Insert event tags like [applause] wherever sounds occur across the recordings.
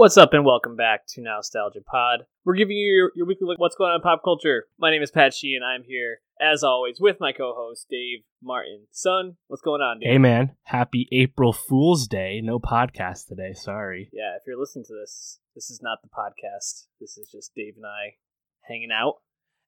What's up, and welcome back to Nostalgia Pod. We're giving you your, your weekly look at what's going on in pop culture. My name is Pat Shee, and I'm here, as always, with my co host, Dave Martin. Son, what's going on, Dave? Hey man, happy April Fool's Day. No podcast today, sorry. Yeah, if you're listening to this, this is not the podcast. This is just Dave and I hanging out.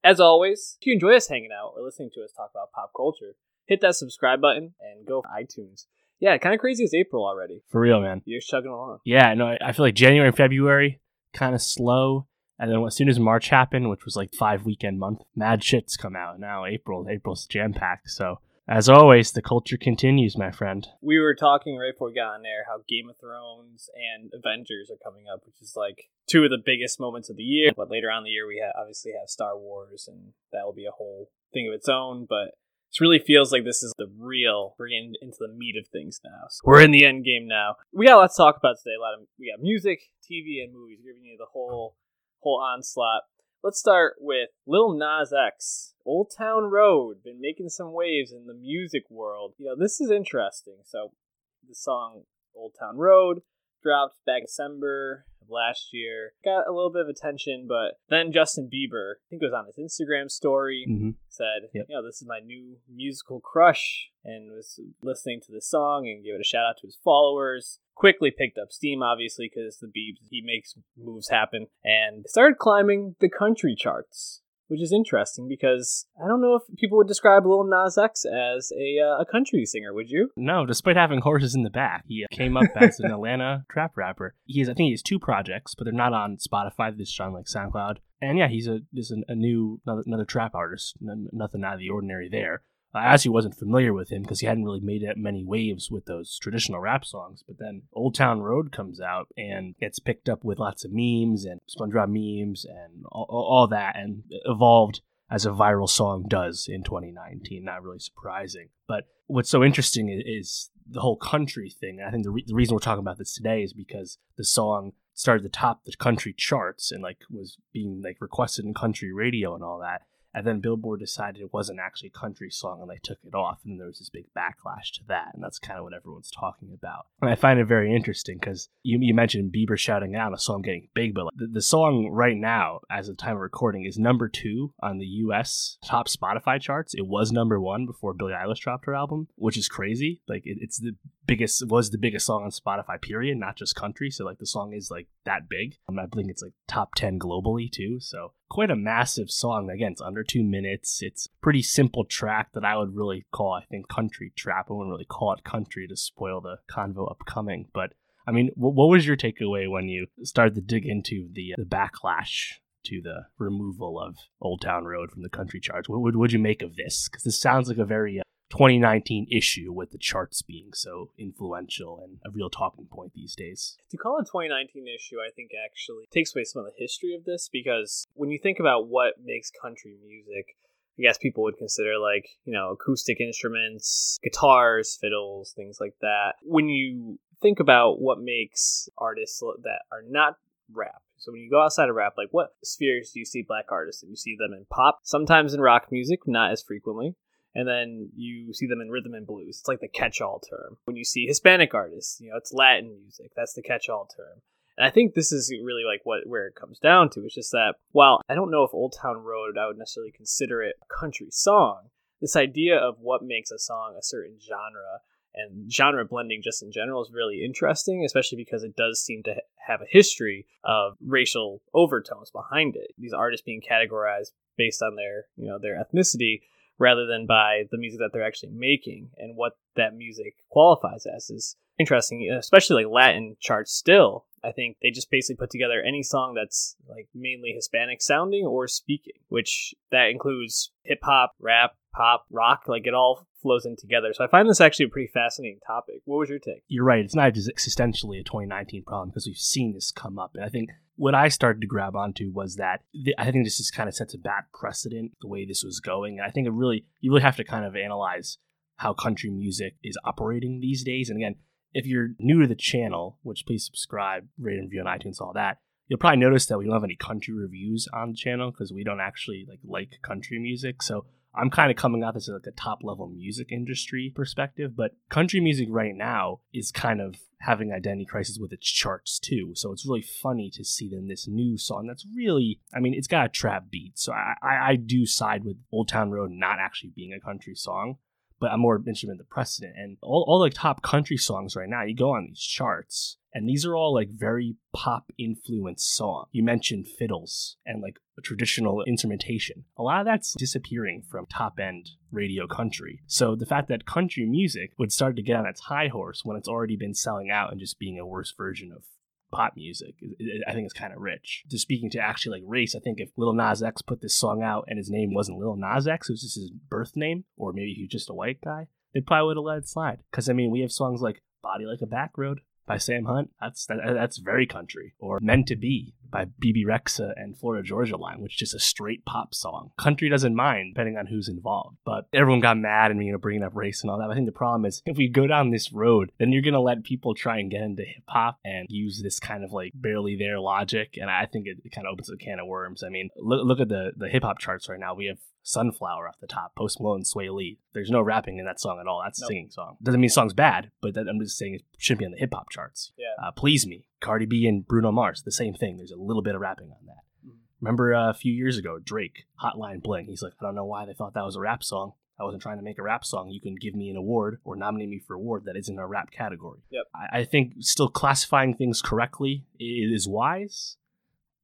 As always, if you enjoy us hanging out or listening to us talk about pop culture, hit that subscribe button and go to iTunes. Yeah, kind of crazy it's April already. For real, man. You're chugging along. Yeah, no, I- I feel like January and February kind of slow. And then as soon as March happened, which was like five weekend month, mad shits come out. Now April, April's jam packed. So as always, the culture continues, my friend. We were talking right before we got on there how Game of Thrones and Avengers are coming up, which is like two of the biggest moments of the year. But later on in the year, we ha- obviously have Star Wars, and that will be a whole thing of its own. But it really feels like this is the real. We're getting into the meat of things now. So we're in the end game now. We got a lot to talk about today. A lot of we got music, TV, and movies. Giving you the whole whole onslaught. Let's start with Lil Nas X, Old Town Road, been making some waves in the music world. You know, this is interesting. So, the song Old Town Road dropped back December of last year. Got a little bit of attention, but then Justin Bieber, I think it was on his Instagram story, hmm said, Yep. you know, this is my new musical crush, and was listening to the song and gave it a shout out to his followers. Quickly picked up steam, obviously, because the Biebs, he makes moves happen, and started climbing the country charts. Which is interesting because I don't know if people would describe Lil Nas X as a, uh, a country singer, would you? No, despite having horses in the back, he came up as an [laughs] Atlanta trap rapper. He has, I think, he has two projects, but they're not on Spotify. They're just on like SoundCloud. And yeah, he's a a, a new another, another trap artist. N- nothing out of the ordinary there. I actually wasn't familiar with him because he hadn't really made that many waves with those traditional rap songs. But then Old Town Road comes out and gets picked up with lots of memes and SpongeBob memes and all, all that, and evolved as a viral song does in 2019. Not really surprising. But what's so interesting is the whole country thing. I think the, re- the reason we're talking about this today is because the song started to top the country charts and like was being like requested in country radio and all that. And then Billboard decided it wasn't actually a country song and they took it off. And there was this big backlash to that. And that's kind of what everyone's talking about. And I find it very interesting because you, you mentioned Bieber shouting out a song getting big, but like, the, the song right now, as of the time of recording, is number two on the US top Spotify charts. It was number one before Billie Eilish dropped her album, which is crazy. Like it, it's the biggest, was the biggest song on Spotify, period, not just country. So like the song is like that big. Um, I think it's like top 10 globally too. So quite a massive song. Again, it's under two minutes. It's pretty simple track that I would really call, I think, country trap. I wouldn't really call it country to spoil the convo upcoming. But I mean, what, what was your takeaway when you started to dig into the the backlash to the removal of Old Town Road from the country charts? What would would you make of this? Because this sounds like a very uh, 2019 issue with the charts being so influential and a real talking point these days. To call it a 2019 issue, I think actually takes away some of the history of this because when you think about what makes country music, I guess people would consider like, you know, acoustic instruments, guitars, fiddles, things like that. When you think about what makes artists that are not rap, so when you go outside of rap, like what spheres do you see black artists And You see them in pop, sometimes in rock music, not as frequently and then you see them in rhythm and blues. It's like the catch-all term. When you see Hispanic artists, you know, it's Latin music. That's the catch-all term. And I think this is really like what where it comes down to. It's just that while I don't know if Old Town Road I would necessarily consider it a country song, this idea of what makes a song a certain genre and genre blending just in general is really interesting, especially because it does seem to have a history of racial overtones behind it. These artists being categorized based on their, you know, their ethnicity rather than by the music that they're actually making and what that music qualifies as is interesting especially like latin charts still i think they just basically put together any song that's like mainly hispanic sounding or speaking which that includes hip hop rap pop rock like it all flows in together so i find this actually a pretty fascinating topic what was your take You're right. It's not just existentially a 2019 problem because we've seen this come up. And I think what I started to grab onto was that th- I think this just kind of sets a bad precedent the way this was going. And I think it really, you really have to kind of analyze how country music is operating these days. And again, if you're new to the channel, which please subscribe, rate and review on iTunes, all that, you'll probably notice that we don't have any country reviews on the channel because we don't actually like like country music. So I'm kind of coming at this as like a top level music industry perspective, but country music right now is kind of having identity crisis with its charts too. So it's really funny to see then this new song that's really, I mean, it's got a trap beat. So I, I, I do side with Old Town Road not actually being a country song, but I'm more interested in the precedent. And all, all like top country songs right now, you go on these charts, and these are all like very pop influenced songs. You mentioned fiddles and like traditional instrumentation. A lot of that's disappearing from top end radio country. So the fact that country music would start to get on its high horse when it's already been selling out and just being a worse version of pop music. I think it's kind of rich. Just speaking to actually like race, I think if Lil Nas X put this song out and his name wasn't Lil Nas X, it was just his birth name, or maybe he was just a white guy, they probably would have let it slide. Because I mean, we have songs like "Body Like a Back Road" by Sam Hunt. That's that, that's very country. Or "Meant to Be" by Bebe Rexha and Florida Georgia Line, which is just a straight pop song. Country doesn't mind, depending on who's involved. But everyone got mad and you know bringing up race and all that. I think the problem is if we go down this road, then you're gonna let people try and get into hip hop and use this kind of like barely there logic, and I think it, it kind of opens a can of worms. I mean, look look at the the hip hop charts right now. We have Sunflower off the top, Post Malone, Swae Lee. There's no rapping in that song at all. That's a singing song. Doesn't mean the song's bad, but that, I'm just saying it shouldn't be on the hip hop charts. Yeah. Uh, Please Me, Cardi B and Bruno Mars, the same thing. There's a little bit of rapping on that. Mhm. Remember uh, a few years ago, Drake, Hotline Bling. He's like, I don't know why they thought that was a rap song. I wasn't trying to make a rap song. You can give me an award or nominate me for an award that isn't a rap category. Yep. I, I think still classifying things correctly is wise,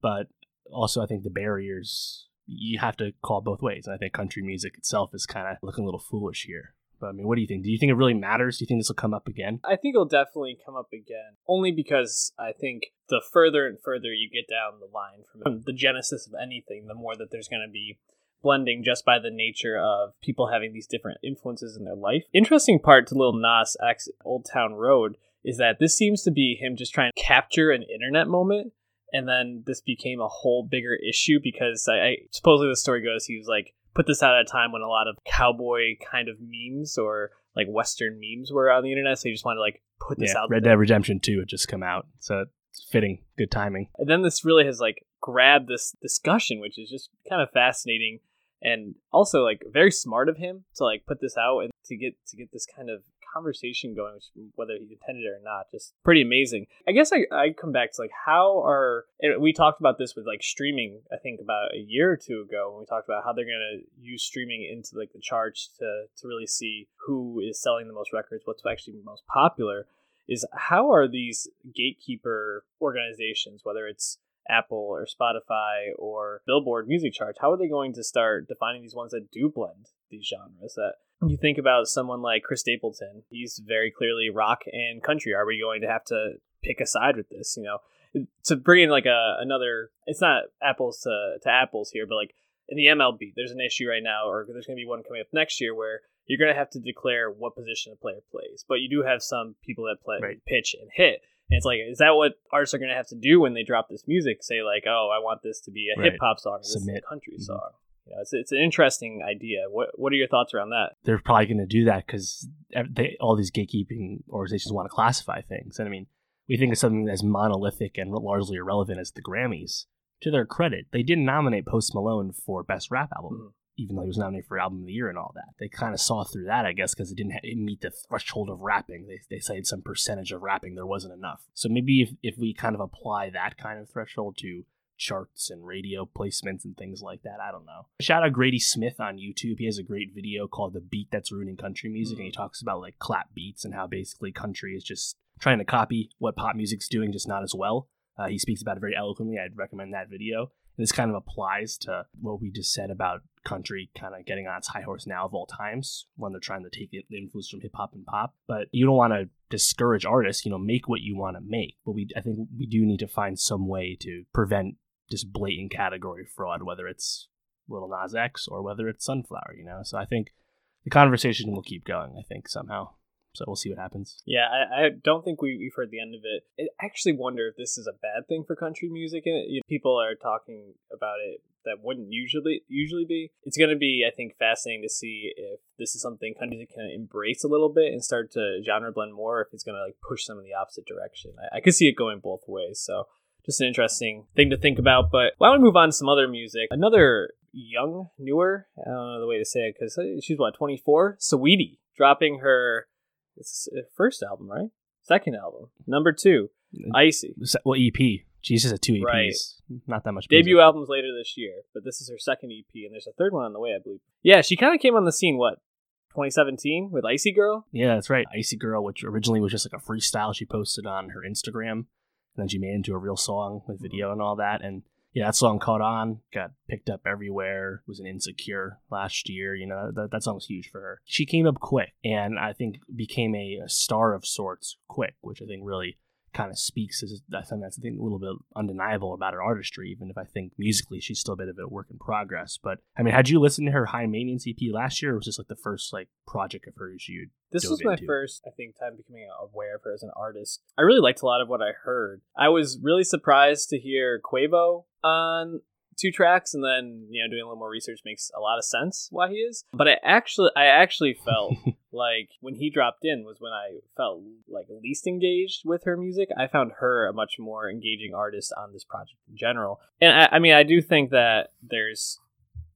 but also I think the barriers you have to call both ways. I think country music itself is kind of looking a little foolish here. But I mean, what do you think? Do you think it really matters? Do you think this will come up again? I think it'll definitely come up again, only because I think the further and further you get down the line from [laughs] the genesis of anything, the more that there's going to be blending just by the nature of people having these different influences in their life. Interesting part to Lil Nas X Old Town Road is that this seems to be him just trying to capture an internet moment. And then this became a whole bigger issue because I, I supposedly the story goes he was like put this out at a time when a lot of cowboy kind of memes or like Western memes were on the internet, so he just wanted to like put this Yeah, out Red there. Dead Redemption 2 had just come out. So it's fitting. Good timing. And then this really has like grabbed this discussion, which is just kind of fascinating and also like very smart of him to like put this out and to get to get this kind of conversation going, whether he intended it or not, just pretty amazing. I guess I I come back to like how are we talked about this with like streaming. I think about a year or two ago when we talked about how they're gonna use streaming into like the charts to to really see who is selling the most records, what's actually most popular. Is how are these gatekeeper organizations, whether it's Apple or Spotify or Billboard music charts, how are they going to start defining these ones that do blend these genres? That you think about someone like Chris Stapleton, he's very clearly rock and country. Are we going to have to pick a side with this? You know, to bring in like a another, it's not apples to, to apples here, but like in the MLB, there's an issue right now, or there's going to be one coming up next year where you're going to have to declare what position a player plays. But you do have some people that play Right. pitch and hit. And it's like, is that what artists are going to have to do when they drop this music? Say like, oh, I want this to be a Right. hip hop song, or this is Submit. a country Mhm. song. You know, it's it's an interesting idea. What what are your thoughts around that? They're probably going to do that because all these gatekeeping organizations want to classify things. And I mean, we think of something as monolithic and largely irrelevant as the Grammys. To their credit, they didn't nominate Post Malone for Best Rap Album. Mhm. Even though he was nominated for Album of the Year and all that. They kind of saw through that, I guess, because it didn't ha- it meet the threshold of rapping. They, they cited some percentage of rapping, there wasn't enough. So maybe if, if we kind of apply that kind of threshold to charts and radio placements and things like that, I don't know. Shout out Grady Smith on YouTube. He has a great video called The Beat That's Ruining Country Music, and he talks about like clap beats and how basically country is just trying to copy what pop music's doing, just not as well. Uh, he speaks about it very eloquently. I'd recommend that video. And this kind of applies to what we just said about country kind of getting on its high horse now of all times when they're trying to take the influence from hip hop and pop. But you don't want to discourage artists, you know, make what you want to make. But we, I think we do need to find some way to prevent just blatant category fraud, whether it's Little Nas X or whether it's Sunflower, you know? So I think the conversation will keep going, I think, somehow. So we'll see what happens. Yeah, I, I don't think we, we've heard the end of it. I actually wonder if this is a bad thing for country music. You know, people are talking about it that wouldn't usually usually be. It's going to be, I think, fascinating to see if this is something country can embrace a little bit and start to genre blend more. If it's going to like push them in the opposite direction. I, I could see it going both ways. So just an interesting thing to think about. But why don't we move on to some other music? Another young, newer, I don't know the way to say it because she's what, 24? Saweetie dropping her it's her uh, first album, right? second album. Number two, uh, Icy. Well, EP. She's just a two EPs. Right. Not that much. Debut albums later this year, but this is her second EP, and there's a third one on the way, I believe. Yeah, she kind of came on the scene, what, 2017 with Icy Girl? Yeah, that's right. Icy Girl, which originally was just like a freestyle she posted on her Instagram, and then she made into a real song with mm-hmm. video and all that. And yeah, that song caught on, got picked up everywhere. Was an insecure last year. You know that that song was huge for her. She came up quick, and I think became a, a star of sorts quick, which I think really kind of speaks as I think that's I think a little bit undeniable about her artistry, even if I think musically she's still a bit of a work in progress. But I mean, had you listened to her High Maintenance EP last year, or was this like the first like project of hers you? This was my into? first, I think, time becoming aware of her as an artist. I really liked a lot of what I heard. I was really surprised to hear Quavo on two tracks, and then you know doing a little more research makes a lot of sense why he is. But I actually, I actually felt [laughs] like when he dropped in was when I felt like least engaged with her music. I found her a much more engaging artist on this project in general, and I, I mean, I do think that there's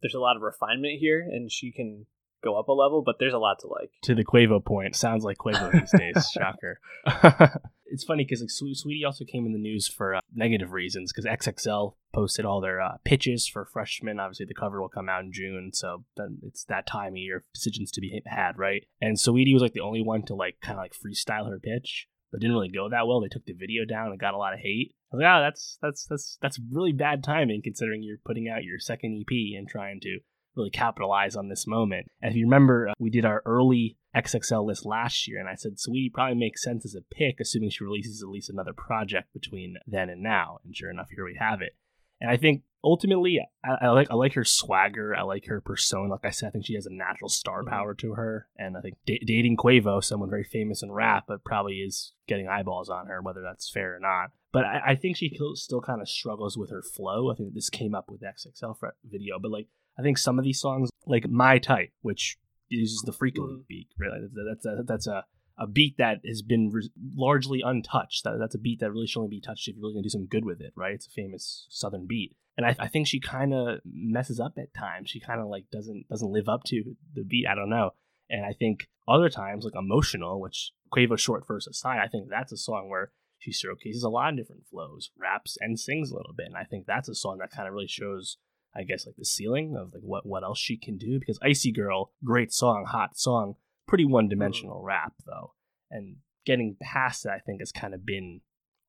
there's a lot of refinement here, and she can go up a level, but there's a lot to like. to the Quavo point. Sounds like Quavo these days. [laughs] Shocker. [laughs] it's funny because like Swe- Sweetie also came in the news for uh, negative reasons because XXL posted all their uh, pitches for freshmen. Obviously, the cover will come out in June, so then it's that time of year decisions to be had, right? And Sweetie was like the only one to like kind of like freestyle her pitch. But didn't really go that well. They took the video down and got a lot of hate. I was like, oh, that's that's that's that's really bad timing considering you're putting out your second EP and trying to really capitalize on this moment. And if you remember, uh, we did our early XXL list last year, and I said Sweetie probably makes sense as a pick, assuming she releases at least another project between then and now. And sure enough, here we have it. And I think ultimately, I, I like I like her swagger. I like her persona. Like I said, I think she has a natural star Mhm. power to her. And I think da- dating Quavo, someone very famous in rap, but probably is getting eyeballs on her, whether that's fair or not. But I, I think she still- still kind of struggles with her flow. I think this came up with XXL video, but like I think some of these songs, like My Type, which uses the Freek-a-Leek Mhm. beat, really, that's a, that's a a beat that has been res- largely untouched. That, that's a beat that really should only be touched if you're really gonna do something good with it, right? It's a famous Southern beat, and I, I think she kind of messes up at times. She kind of like doesn't doesn't live up to the beat. I don't know, and I think other times like emotional, which Quavo short verse aside, I think that's a song where she showcases a lot of different flows, raps and sings a little bit, and I think that's a song that kind of really shows. I guess like the ceiling of like what what else she can do because Icy Girl, great song, hot song, pretty mm-hmm. one dimensional rap though, and getting past that I think has kind of been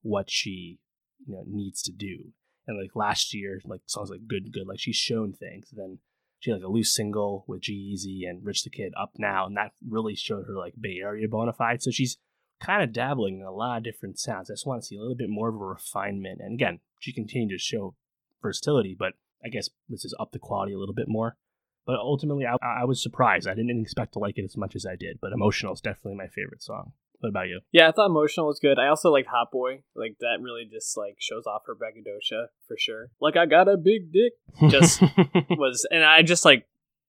what she you know needs to do. And like last year, like songs like Good Good, like she's shown things. Then she had like a loose single with G-Eazy and Rich the Kid up now, and that really showed her like Bay Area bona fide. So she's kind of dabbling in a lot of different sounds. I just want to see a little bit more of a refinement. And again, she continued to show versatility, but I guess this is up the quality a little bit more. But ultimately, I, I was surprised. I didn't expect to like it as much as I did. But Emotional is definitely my favorite song. What about you? Yeah, I thought emotional was good. I also like Hot Boy. Like that really just like shows off her braggadocio for sure. Like I got a big dick Just- [laughs] was, and I just like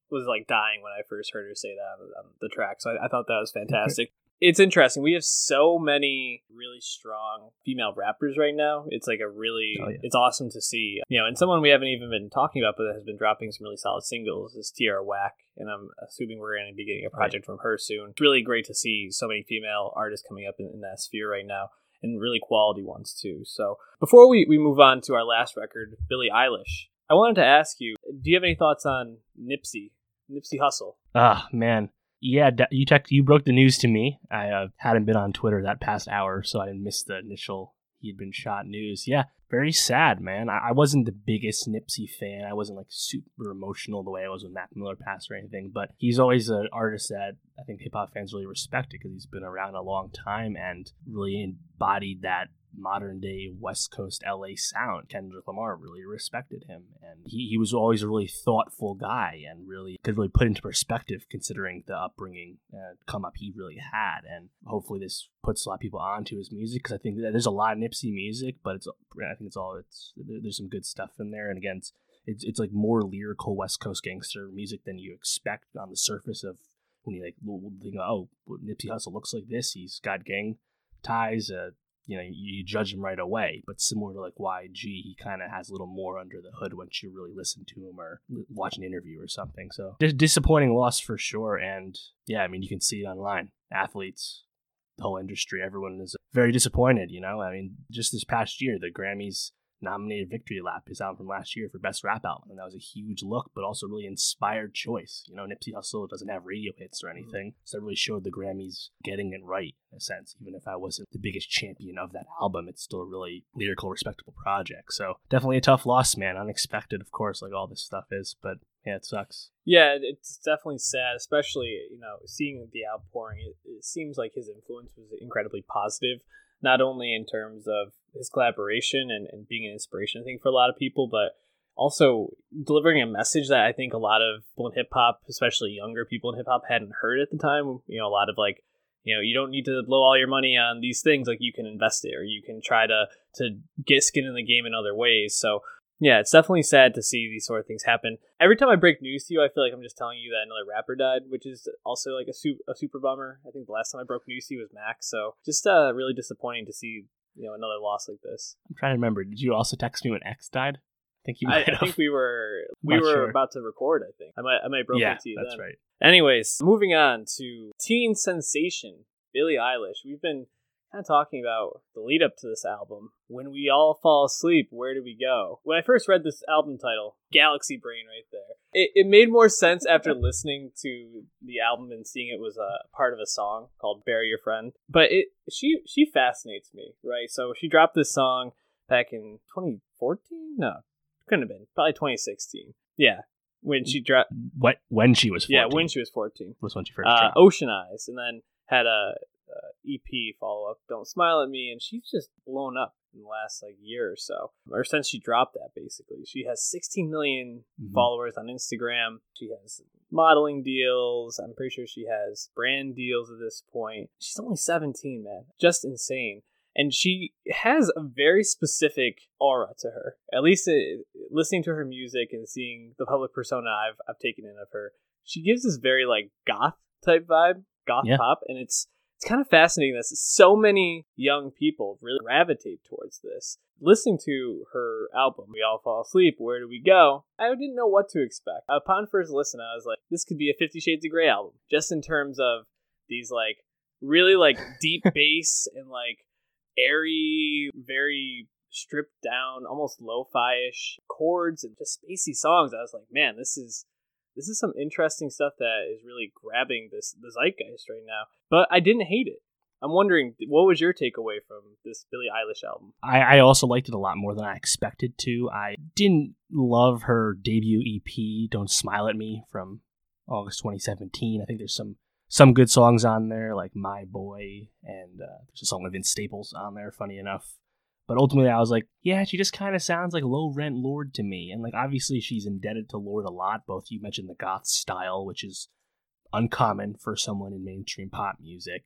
was like dying when I first heard her say that on the track. So I, I thought that was fantastic. It's interesting. We have so many really strong female rappers right now. It's like a really, Oh, yeah. it's awesome to see. You know, and someone we haven't even been talking about, but has been dropping some really solid singles is Tierra Whack, and I'm assuming we're going to be getting a project from her soon. It's really great to see so many female artists coming up in, in that sphere right now. And really quality ones too. So before we, we move on to our last record, Billie Eilish, I wanted to ask you: Do you have any thoughts on Nipsey, Nipsey Hussle? Ah, man. Yeah, you checked. You broke the news to me. I uh, hadn't been on Twitter that past hour, so I didn't miss the initial he'd been shot news. Yeah, very sad, man. I, I wasn't the biggest Nipsey fan. I wasn't like super emotional the way I was when Mac Miller passed or anything. But he's always an artist that I think hip hop fans really respect because he's been around a long time and really embodied that modern day West Coast LA sound. Kendrick Lamar really respected him. And he, he was always a really thoughtful guy and really could really put into perspective considering the upbringing and come up he really had. And hopefully this puts a lot of people onto his music because I think there's a lot of Nipsey music, but it's I think it's all it's there's some good stuff in there. And again, it's it's, it's like more lyrical West Coast gangster music than you expect on the surface of when you like think, oh, Nipsey Hussle looks like this. He's got gang ties. Uh, you know, you, judge him right away. But similar to like YG, he kind of has a little more under the hood once you really listen to him or watch an interview or something. So dis- disappointing loss for sure. And yeah, I mean, you can see it online. Athletes the whole industry. Everyone is very disappointed. You know, I mean, just this past year, the Grammys nominated Victory Lap, his album from last year, for Best Rap Album. And that was a huge look, but also really inspired choice. You know, Nipsey Hussle doesn't have radio hits or mm-hmm. anything. So it really showed the Grammys getting it right, in a sense. Even if I wasn't the biggest champion of that album, it's still a really lyrical, respectable project. So definitely a tough loss, man. Unexpected, of course, like all this stuff is, but yeah, it sucks. Yeah, it's definitely sad, especially, you know, seeing the outpouring. It, it seems like his influence was incredibly positive not only in terms of his collaboration and, and being an inspiration, I think, for a lot of people, but also delivering a message that I think a lot of people in hip hop, especially younger people in hip hop, hadn't heard at the time. You know, a lot of like, you know, you don't need to blow all your money on these things. Like you can invest it, or you can try to to get skin in the game in other ways. So yeah, it's definitely sad to see these sort of things happen. Every time I break news to you, I feel like I'm just telling you that another rapper died, which is also like a, su- a super bummer. I think the last time I broke news to you was Max, so just uh, really disappointing to see you know another loss like this. I'm trying to remember. Did you also text me when X died? I think you. I, I, think we were [laughs] we were sure. about to record. I think I might I might broke yeah, it to you. that's then. right. Anyways, moving on to teen sensation Billie Eilish. We've been kind of talking about the lead up to this album. When we all fall asleep, where do we go? When I first read this album title, Galaxy Brain right there, it, it made more sense after [laughs] listening to the album and seeing it was a part of a song called Bury Your Friend. But it she she fascinates me, right? So she dropped this song back in 2014? No, couldn't have been. Probably 2016. Yeah, when she dropped. What when she was 14. Yeah, when she was 14 was when she first uh, dropped. Ocean Eyes, and then had a uh, EP follow up, Don't Smile at Me, and she's just blown up in the last like year or so, or since she dropped that. Basically, she has 16 million Mhm. followers on Instagram. She has modeling deals. I'm pretty sure she has brand deals at this point. She's only 17, man, just insane. And she has a very specific aura to her. At least uh listening to her music and seeing the public persona I've I've taken in of her, she gives this very like goth type vibe, goth Yeah. pop, and it's it's kind of fascinating that so many young people really gravitate towards this. Listening to her album, We All Fall Asleep, Where Do We Go? I didn't know what to expect. Upon first listen, I was like, this could be a Fifty Shades of Grey album, just in terms of these like really like [laughs] deep bass and like airy, very stripped down, almost lo-fi ish chords and just spacey songs. I was like, man, this is this is some interesting stuff that is really grabbing this the zeitgeist right now. But I didn't hate it. I'm wondering, what was your takeaway from this Billie Eilish album? I, I also liked it a lot more than I expected to. I didn't love her debut EP, Don't Smile at Me, from August 2017. I think there's some some good songs on there, like My Boy, and uh, there's a song with Vince Staples on there, funny enough. But ultimately, I was like, yeah, she just kind of sounds like low rent Lorde to me. And like, obviously, she's indebted to Lorde a lot. Both you mentioned the goth style, which is uncommon for someone in mainstream pop music,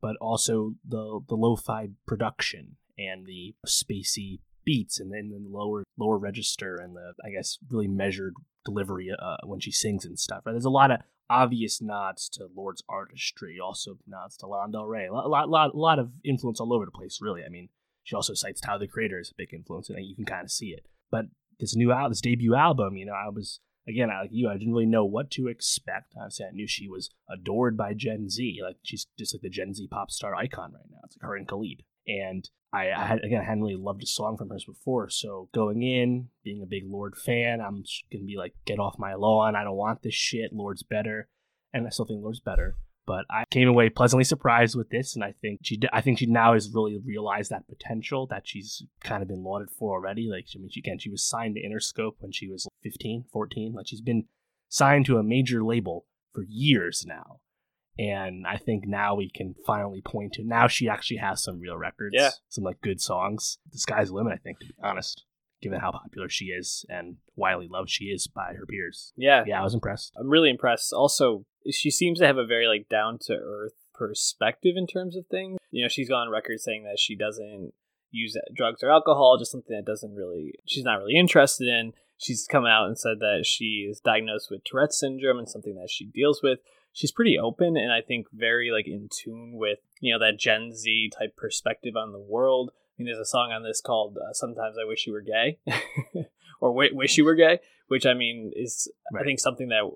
but also the the lo-fi production and the spacey beats, and then the lower lower register and the I guess really measured delivery uh, when she sings and stuff. Right? There's a lot of obvious nods to Lorde's artistry, also nods to Lana Del Rey. A lot, lot, lot, lot of influence all over the place, really. I mean, she also cites Tyler the Creator as a big influence, and you can kind of see it. But this new album, this debut album, you know, I was again I- like you, I didn't really know what to expect. Obviously, I knew she was adored by Gen Z, like she's just like the Gen Z pop star icon right now. It's like her and Khalid, and I, I had again I hadn't really loved a song from hers before, so going in, being a big Lorde fan, I'm gonna be like, get off my lawn. I don't want this shit. Lorde's better, and I still think Lorde's better. But I came away pleasantly surprised with this, and I think she, I think she now has really realized that potential that she's kind of been lauded for already. Like, I mean, she, again, she was signed to Interscope when she was 15, 14. Like, she's been signed to a major label for years now, and I think now we can finally point to now she actually has some real records, Yeah. some like good songs. The sky's the limit, I think, to be honest, given how popular she is and widely loved she is by her peers. Yeah, Yeah, I was impressed. I'm really impressed. Also, she seems to have a very like down to earth perspective in terms of things. You know, she's gone on record saying that she doesn't use drugs or alcohol, just something that doesn't really she's not really interested in. She's come out and said that she is diagnosed with Tourette's syndrome and something that she deals with. She's pretty open and I think very like in tune with you know that Gen Z type perspective on the world. Mean, there's a song on this called uh, "Sometimes I Wish You Were Gay," [laughs] or "Wish You Were Gay," which I mean is I think something that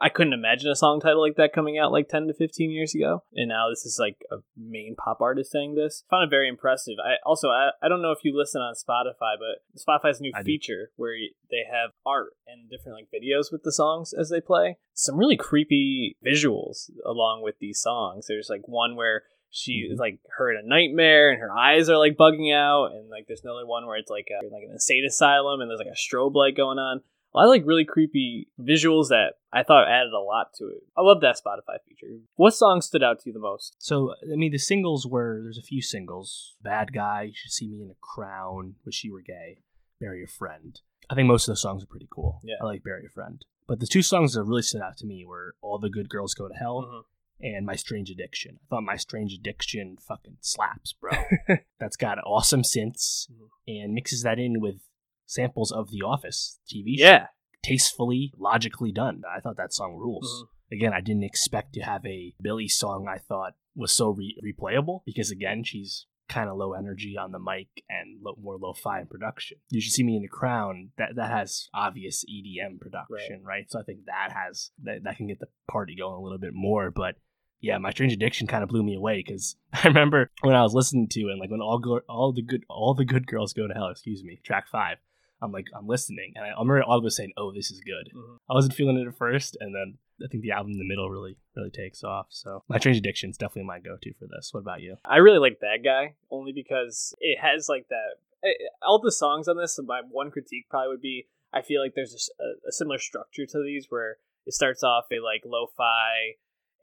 I couldn't imagine a song title like that coming out like 10 to 15 years ago. And now this is like a main pop artist saying this. I found it very impressive. I also, I, I don't know if you listen on Spotify, but Spotify's new I do. feature where they have art and different like videos with the songs as they play. Some really creepy visuals along with these songs. There's like one where she Mhm. is like her in a nightmare and her eyes are like bugging out and like there's another one where it's like a, like an insane asylum and there's like a strobe light going on a lot of like really creepy visuals that i thought added a lot to it i love that spotify feature what song stood out to you the most So I mean, the singles were there's a few singles. Bad guy, you should see me in a crown. Wish you were gay. Bury a friend. I think most of the songs are pretty cool. Yeah. I like Bury a friend. But the two songs that really stood out to me were All the Good Girls Go to Hell Mhm. And My Strange Addiction. I thought My Strange Addiction fucking slaps, bro. [laughs] That's got awesome synths Mhm. and mixes that in with samples of The Office TV show. yeah Tastefully, logically done. I thought that song rules. Mhm. Again, I didn't expect to have a Billie song I thought was so re- replayable because, again, she's kind of low energy on the mic and lo- more lo-fi in production. You should see me in the crown. That that has obvious EDM production, right? So I think that has that, that can get the party going a little bit more. But yeah, my strange addiction kind of blew me away because [laughs] I remember when I was listening to it, and like when all go- all the good all the good girls go to hell. Excuse me, track five. I'm like I'm listening, and I, I remember all of us saying, "Oh, this is good." Mhm. I wasn't feeling it at first, and then I think the album in the middle really really takes off. So my strange addiction is definitely my go-to for this. What about you? I really like Bad Guy only because it has like that. eh, All the songs on this, my one critique probably would be I feel like there's a similar structure to these where it starts off a like lo-fi,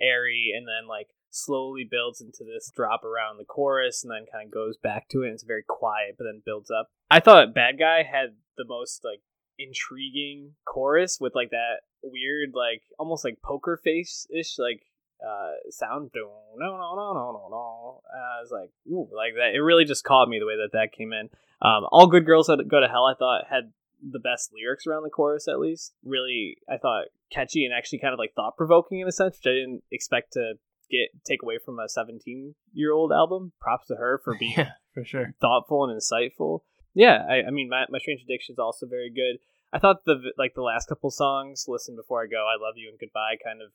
airy, and then like slowly builds into this drop around the chorus, and then kind of goes back to it. And it's very quiet, but then builds up. I thought Bad Guy had the most like intriguing chorus with like that weird like almost like poker face ish like uh sound no no no no no no uh, I was like ooh like that it really just caught me the way that that came in um all good girls that go to hell I thought had the best lyrics around the chorus at least really I thought catchy and actually kind of like thought provoking in a sense which I didn't expect to get take away from a 17 year old album props to her for [laughs] being yeah, for sure. thoughtful and insightful. Yeah, I, I mean, my, my Strange Addiction is also very good. I thought the like the last couple songs, "Listen Before I Go," "I Love You," and "Goodbye," kind of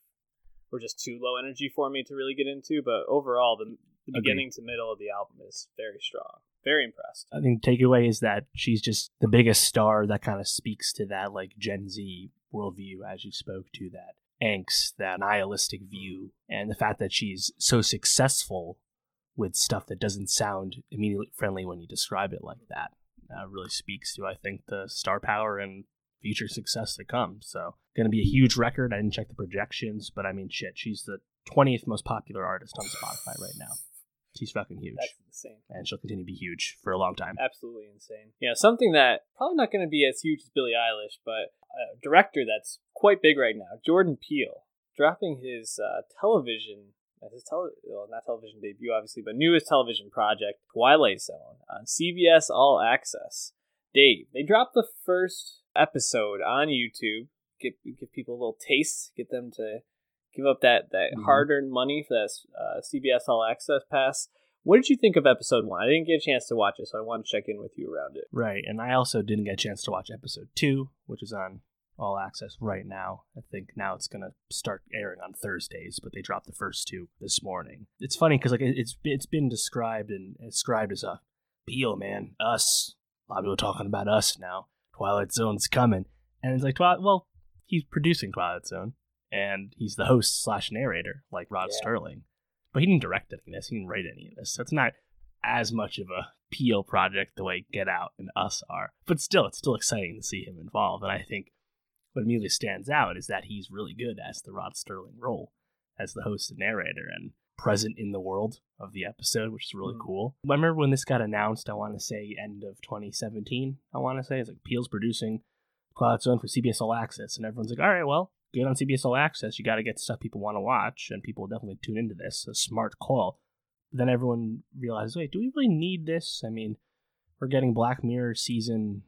were just too low energy for me to really get into. But overall, the, the Agreed. beginning to middle of the album is very strong. Very impressed. I think the takeaway is that she's just the biggest star that kind of speaks to that like Gen Z worldview, as you spoke to that angst, that nihilistic view, and the fact that she's so successful with stuff that doesn't sound immediately friendly when you describe it like that. Uh, really speaks to, I think, the star power and future success to come. So, going to be a huge record. I didn't check the projections, but I mean, shit, she's the 20th most popular artist on Spotify right now. She's fucking huge, That's insane. and she'll continue to be huge for a long time. Absolutely insane. Yeah, something that probably not going to be as huge as Billie Eilish, but a director that's quite big right now, Jordan Peele, dropping his uh, television, his tele- well, not television debut, obviously, but newest television project, Twilight Zone, on CBS All Access. Dave, they dropped the first episode on YouTube. Give give people a little taste, get them to give up that that Mhm. hard earned money for that uh, CBS All Access pass. What did you think of episode one? I didn't get a chance to watch it, so I want to check in with you around it. Right, and I also didn't get a chance to watch episode two, which is on all access right now. I think now it's gonna start airing on Thursdays, but they dropped the first two this morning. It's funny because like it's it's been described and described as a Beale man, us. A lot of people talking about us now. Twilight Zone's coming, and it's like Twilight. Well, he's producing Twilight Zone, and he's the host slash narrator, like Rod Yeah. Serling. But he didn't direct any of this. He didn't write any of this. So it's not as much of a Peele project the way Get Out and Us are. But still, it's still exciting to see him involved. And I think what immediately stands out is that he's really good as the Rod Serling role, as the host and narrator, and present in the world of the episode, which is really Mhm. cool. I remember when this got announced, I want to say end of 2017, I want to say. It's like Peele's producing Twilight Zone for CBS All Access. And everyone's like, all right, well, good on CBS All Access. You got to get stuff people want to watch, and people definitely tune into this. A smart call. But then everyone realizes, wait, do we really need this? I mean, we're getting Black Mirror season,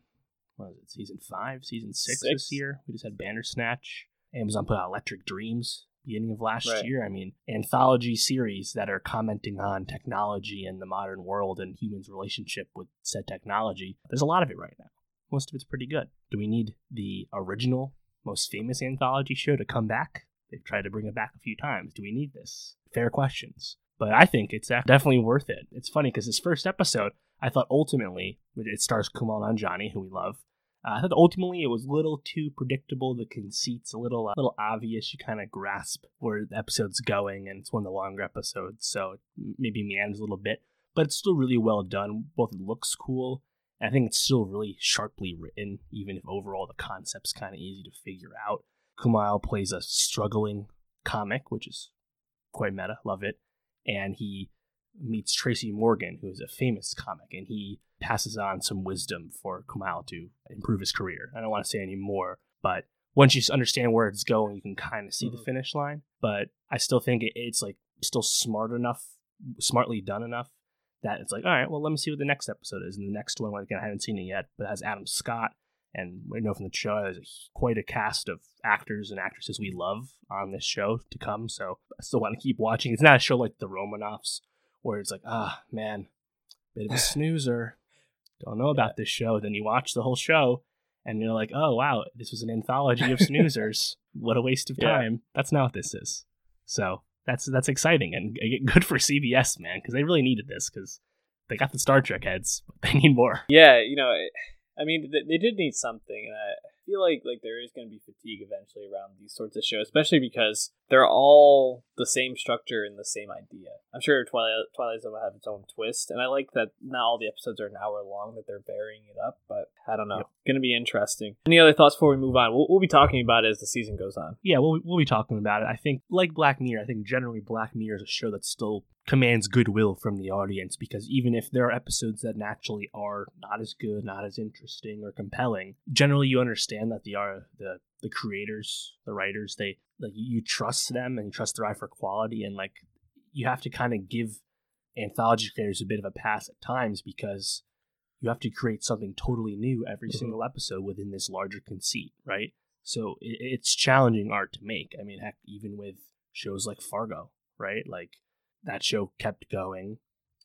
what is it, season five, season six, Six. this year. We just had Bandersnatch. Amazon put out Electric Dreams beginning of last Right. year. I mean, anthology series that are commenting on technology and the modern world and humans' relationship with said technology. There's a lot of it right now. Most of it's pretty good. Do we need the original most famous anthology show to come back. They've tried to bring it back a few times. Do we need this? Fair questions. But I think it's definitely worth it. It's funny because this first episode, I thought ultimately it stars Kumail Nanjiani, who we love. Uh, I thought ultimately it was a little too predictable. The conceit's a little, a little obvious. You kind of grasp where the episode's going, and it's one of the longer episodes, so maybe meanders a little bit. But it's still really well done. Both it looks cool. I think it's still really sharply written, even if overall the concept's kind of easy to figure out. Kumail plays a struggling comic, which is quite meta. Love it and he meets Tracy Morgan, who is a famous comic, and he passes on some wisdom for Kumail to improve his career. I don't want to say any more, but once you understand where it's going, you can kind of see mm-hmm. the finish line. But I still think it, it's like still smart enough, smartly done enough that it's like, all right, well, let me see what the next episode is. And the next one, again, I haven't seen it yet, but it has Adam Scott. And we know from the show, there's quite a cast of actors and actresses we love on this show to come. So I still want to keep watching. It's not a show like The Romanoffs, where it's like, ah, man, bit of a [sighs] snoozer. Don't know about this show. Then you watch the whole show, and you're like, oh wow, this was an anthology of snoozers. [laughs] what a waste of time. Yeah. That's not what this is. So that's that's exciting and good for CBS, man, because they really needed this because they got the Star Trek heads, but they need more. Yeah, you know. I mean, they, did need something, and I feel like like there is going to be fatigue eventually around these sorts of shows, especially because they're all the same structure and the same idea. I'm sure Twilight Twilight Zone will have its own twist, and I like that not all the episodes are an hour long; that they're varying it up. But I don't know, yep. going to be interesting. Any other thoughts before we move on? We'll, we'll be talking about it as the season goes on. Yeah, we'll we'll be talking about it. I think like Black Mirror, I think generally Black Mirror is a show that's still commands goodwill from the audience because even if there are episodes that naturally are not as good, not as interesting or compelling, generally you understand that the are the the creators, the writers, they like you trust them and you trust their eye for quality and like you have to kind of give anthology creators a bit of a pass at times because you have to create something totally new every mm-hmm. single episode within this larger conceit, right? So it, it's challenging art to make. I mean, heck, even with shows like Fargo, right? Like that show kept going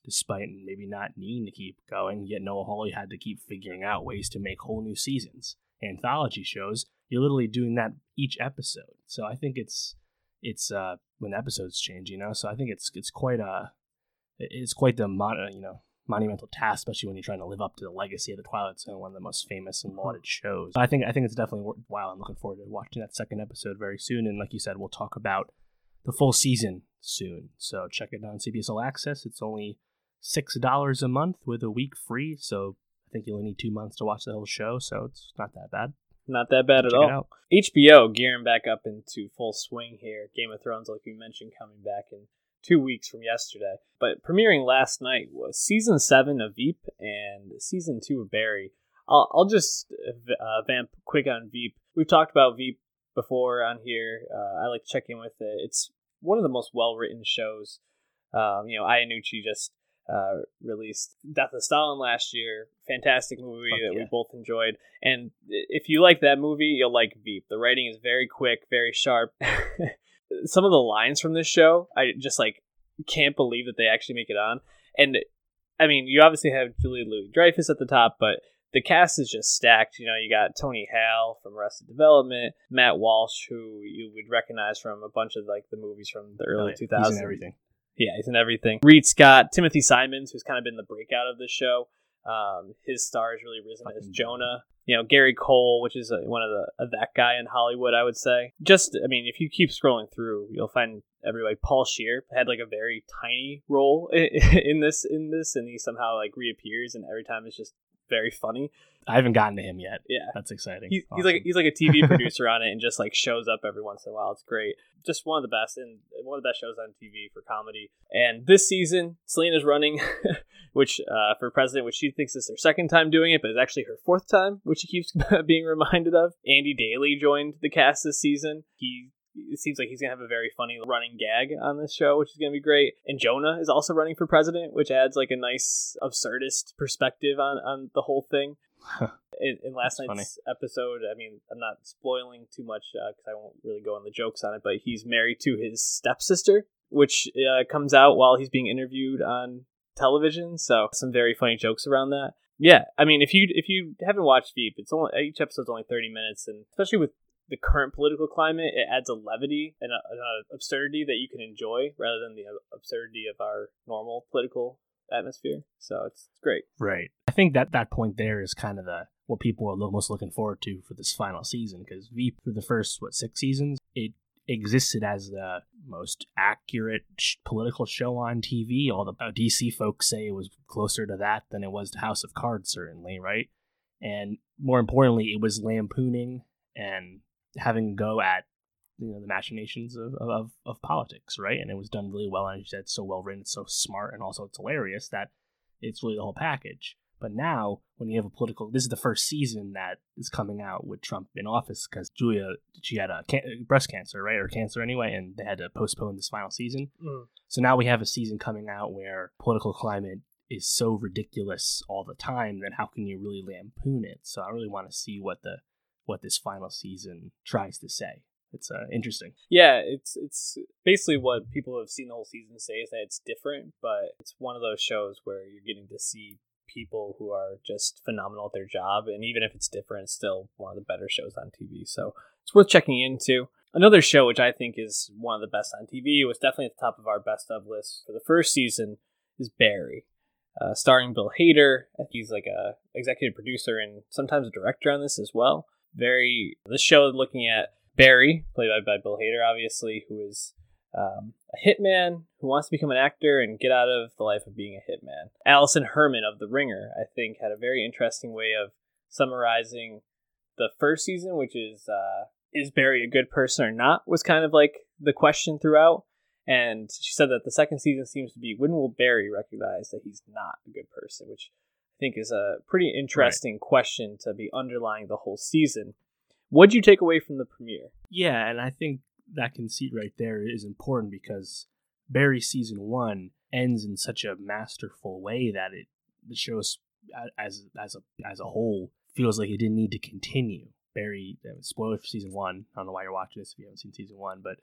despite maybe not needing to keep going, yet Noah Hawley had to keep figuring out ways to make whole new seasons. Anthology shows, you're literally doing that each episode. So I think it's it's uh when episodes change, you know. So I think it's it's quite uh, a it's quite the mon- uh, you know monumental task, especially when you're trying to live up to the legacy of the Twilight Zone, one of the most famous and lauded mm-hmm. shows. I think I think it's definitely worthwhile. I'm looking forward to watching that second episode very soon. And like you said, we'll talk about the full season soon. So check it out on CBS All Access. It's only six dollars a month with a week free. So I think you only need two months to watch the whole show. So it's not that bad. Not that bad at all. HBO gearing back up into full swing here. Game of Thrones, like we mentioned, coming back in two weeks from yesterday. But premiering last night was season seven of Veep and season two of Barry. I'll, I'll just uh, vamp quick on Veep. We've talked about Veep before on here. Uh, I like to check in with it. It's one of the most well written shows. Um, you know, Iannucci just uh, released Death of Stalin last year. Fantastic movie Fuck that yeah. we both enjoyed. And if you like that movie, you'll like Veep. The writing is very quick, very sharp. [laughs] Some of the lines from this show, I just like can't believe that they actually make it on. And I mean, you obviously have Julie Louis Dreyfus at the top, but the cast is just stacked. You know, you got Tony Hale from Arrested Development, Matt Walsh, who you would recognize from a bunch of like the movies from the early two thousands. He's in everything. Yeah, he's in everything. Reid Scott, Timothy Simons, who's kind of been the breakout of the show. Um, his star has really risen Fucking as Jonah. You know, Gary Cole, which is a, one of the of that guy in Hollywood, I would say. Just, I mean, if you keep scrolling through, you'll find everybody. Paul Scheer had like a very tiny role [laughs] in this in this, and he somehow like reappears, and every time it's just very funny. I haven't gotten to him yet. Yeah, that's exciting. He's, awesome. he's like he's like a TV [laughs] producer on it, and just like shows up every once in a while. It's great. Just one of the best, and one of the best shows on TV for comedy. And this season, Selina's running, [laughs] which uh, for president, which she thinks is her second time doing it, but it's actually her fourth time, which she keeps [laughs] being reminded of. Andy Daly joined the cast this season. He it seems like he's gonna have a very funny running gag on this show, which is gonna be great. And Jonah is also running for president, which adds like a nice absurdist perspective on on the whole thing. [laughs] in, in, last That's night's funny. episode, I mean, I'm not spoiling too much because uh, I won't really go on the jokes on it, but he's married to his stepsister, which uh, comes out while he's being interviewed on television. So some very funny jokes around that. Yeah, I mean, if you if you haven't watched Veep, it's only each episode's only 30 minutes, and especially with the current political climate, it adds a levity and an absurdity that you can enjoy rather than the absurdity of our normal political atmosphere. So it's, it's great. Right. I think that that point there is kind of the what people are most looking forward to for this final season because Veep for the first what six seasons it existed as the most accurate sh- political show on TV. All the uh, DC folks say it was closer to that than it was to House of Cards, certainly, right? And more importantly, it was lampooning and having a go at you know the machinations of, of, of politics, right? And it was done really well. And you said it's so well written, it's so smart, and also it's hilarious that it's really the whole package. But now, when you have a political, this is the first season that is coming out with Trump in office because Julia, she had a can- breast cancer, right, or cancer anyway, and they had to postpone this final season. Mm. So now we have a season coming out where political climate is so ridiculous all the time that how can you really lampoon it? So I really want to see what the what this final season tries to say. It's uh, interesting. Yeah, it's it's basically what people who have seen the whole season say is that it's different, but it's one of those shows where you're getting to see people who are just phenomenal at their job. And even if it's different, it's still one of the better shows on TV. So it's worth checking into. Another show which I think is one of the best on TV was definitely at the top of our best of list for the first season is Barry, uh, starring Bill Hader. He's like a executive producer and sometimes a director on this as well. Very this show looking at Barry, played by, by Bill Hader, obviously, who is um, a hitman who wants to become an actor and get out of the life of being a hitman. Allison Herman of The Ringer, I think, had a very interesting way of summarizing the first season, which is uh, is Barry a good person or not, was kind of like the question throughout. And she said that the second season seems to be when will Barry recognize that he's not a good person, which think is a pretty interesting right. question to be underlying the whole season. What'd you take away from the premiere? Yeah, and I think that conceit right there is important because Barry season one ends in such a masterful way that it the show as as a as a whole feels like it didn't need to continue. Barry, uh, spoiler for season one. I don't know why you're watching this if you haven't seen season one, but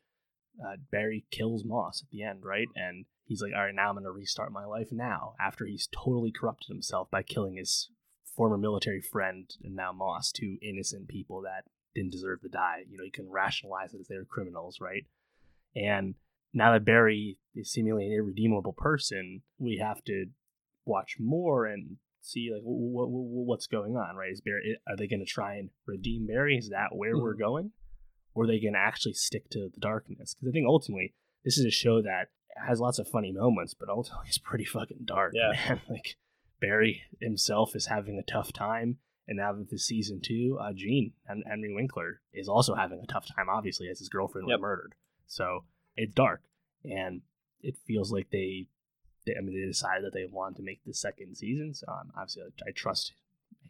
uh, Barry kills Moss at the end, right? And he's like, all right, now I'm going to restart my life now after he's totally corrupted himself by killing his former military friend and now Moss, two innocent people that didn't deserve to die. You know, you can rationalize it as they're criminals, right? And now that Barry is seemingly an irredeemable person, we have to watch more and see like what, what, what's going on, right? Is Barry are they going to try and redeem Barry? Is that where mm-hmm. we're going, or they can actually stick to the darkness? Because I think ultimately this is a show that has lots of funny moments, but ultimately [laughs] it's pretty fucking dark, yeah. man. [laughs] Like Barry himself is having a tough time. And now that this season two, uh, Gene and Henry Winkler is also having a tough time, obviously, as his girlfriend yep. was murdered. So it's dark, and it feels like they, they, I mean, they decided that they wanted to make the second season. So um, obviously, I, I trust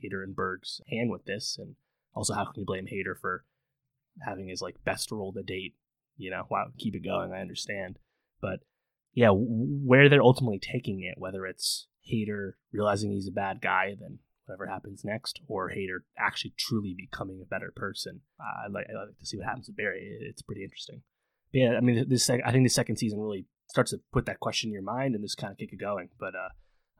Hader and Berg's hand with this, and also how can you blame Hader for having his like best role to date? You know, wow, keep it going. I understand, but yeah, where they're ultimately taking it, whether it's Hader realizing he's a bad guy, then whatever happens next, or Hader actually truly becoming a better person. Uh, I'd, like, like to see what happens with Barry. It's pretty interesting. But yeah, I mean, this I think the second season really starts to put that question in your mind and just kind of kick it going. But uh,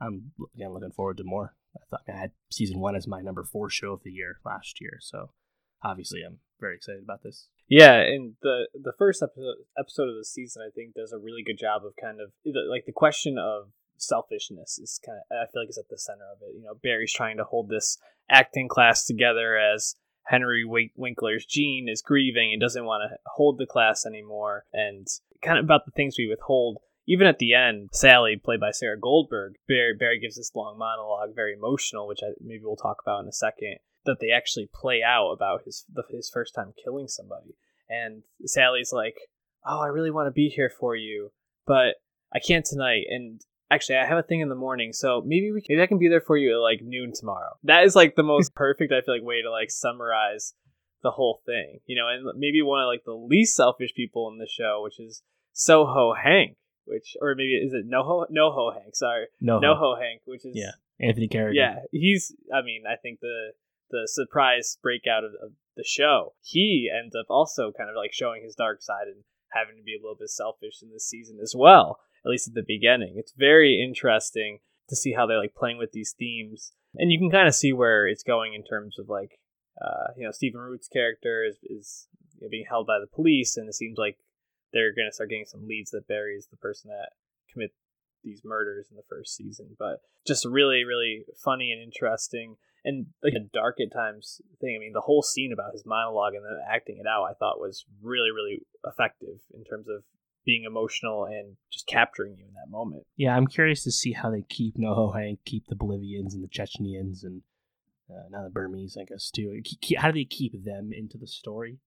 I'm again looking forward to more. I thought I had season one as my number four show of the year last year, so obviously I'm very excited about this. Yeah, and the the first episode episode of the season I think does a really good job of kind of like the question of selfishness is kind of I feel like is at the center of it. You know, Barry's trying to hold this acting class together as Henry Winkler's Gene is grieving and doesn't want to hold the class anymore, and kind of about the things we withhold. Even at the end, Sally, played by Sarah Goldberg, Barry, Barry gives this long monologue, very emotional, which I, maybe we'll talk about in a second. That they actually play out about his the, his first time killing somebody, and Sally's like, "Oh, I really want to be here for you, but I can't tonight." And actually i have a thing in the morning so maybe we maybe i can be there for you at like noon tomorrow. That is like the most [laughs] perfect i feel like way to like summarize the whole thing you know and maybe one of like the least selfish people in the show which is soho hank which or maybe is it noho noho hank? Sorry. No noho hank which is yeah anthony carrigan yeah he's i mean i think the the surprise breakout of, of the show he ends up also kind of like showing his dark side and having to be a little bit selfish in this season as well at least at the beginning. It's very interesting to see how they're like playing with these themes, and you can kind of see where it's going in terms of like uh, you know, Stephen Root's character is, is you know, being held by the police, and it seems like they're going to start getting some leads that Barry is the person that commit these murders in the first season. But just really, really funny and interesting, and like a dark at times thing. I mean, the whole scene about his monologue and then acting it out, I thought was really, really effective in terms of being emotional and just capturing you in that moment. Yeah, I'm curious to see how they keep Noho Hank, keep the Bolivians and the Chechenians and uh, now the Burmese, I guess, too. How do they keep them into the story?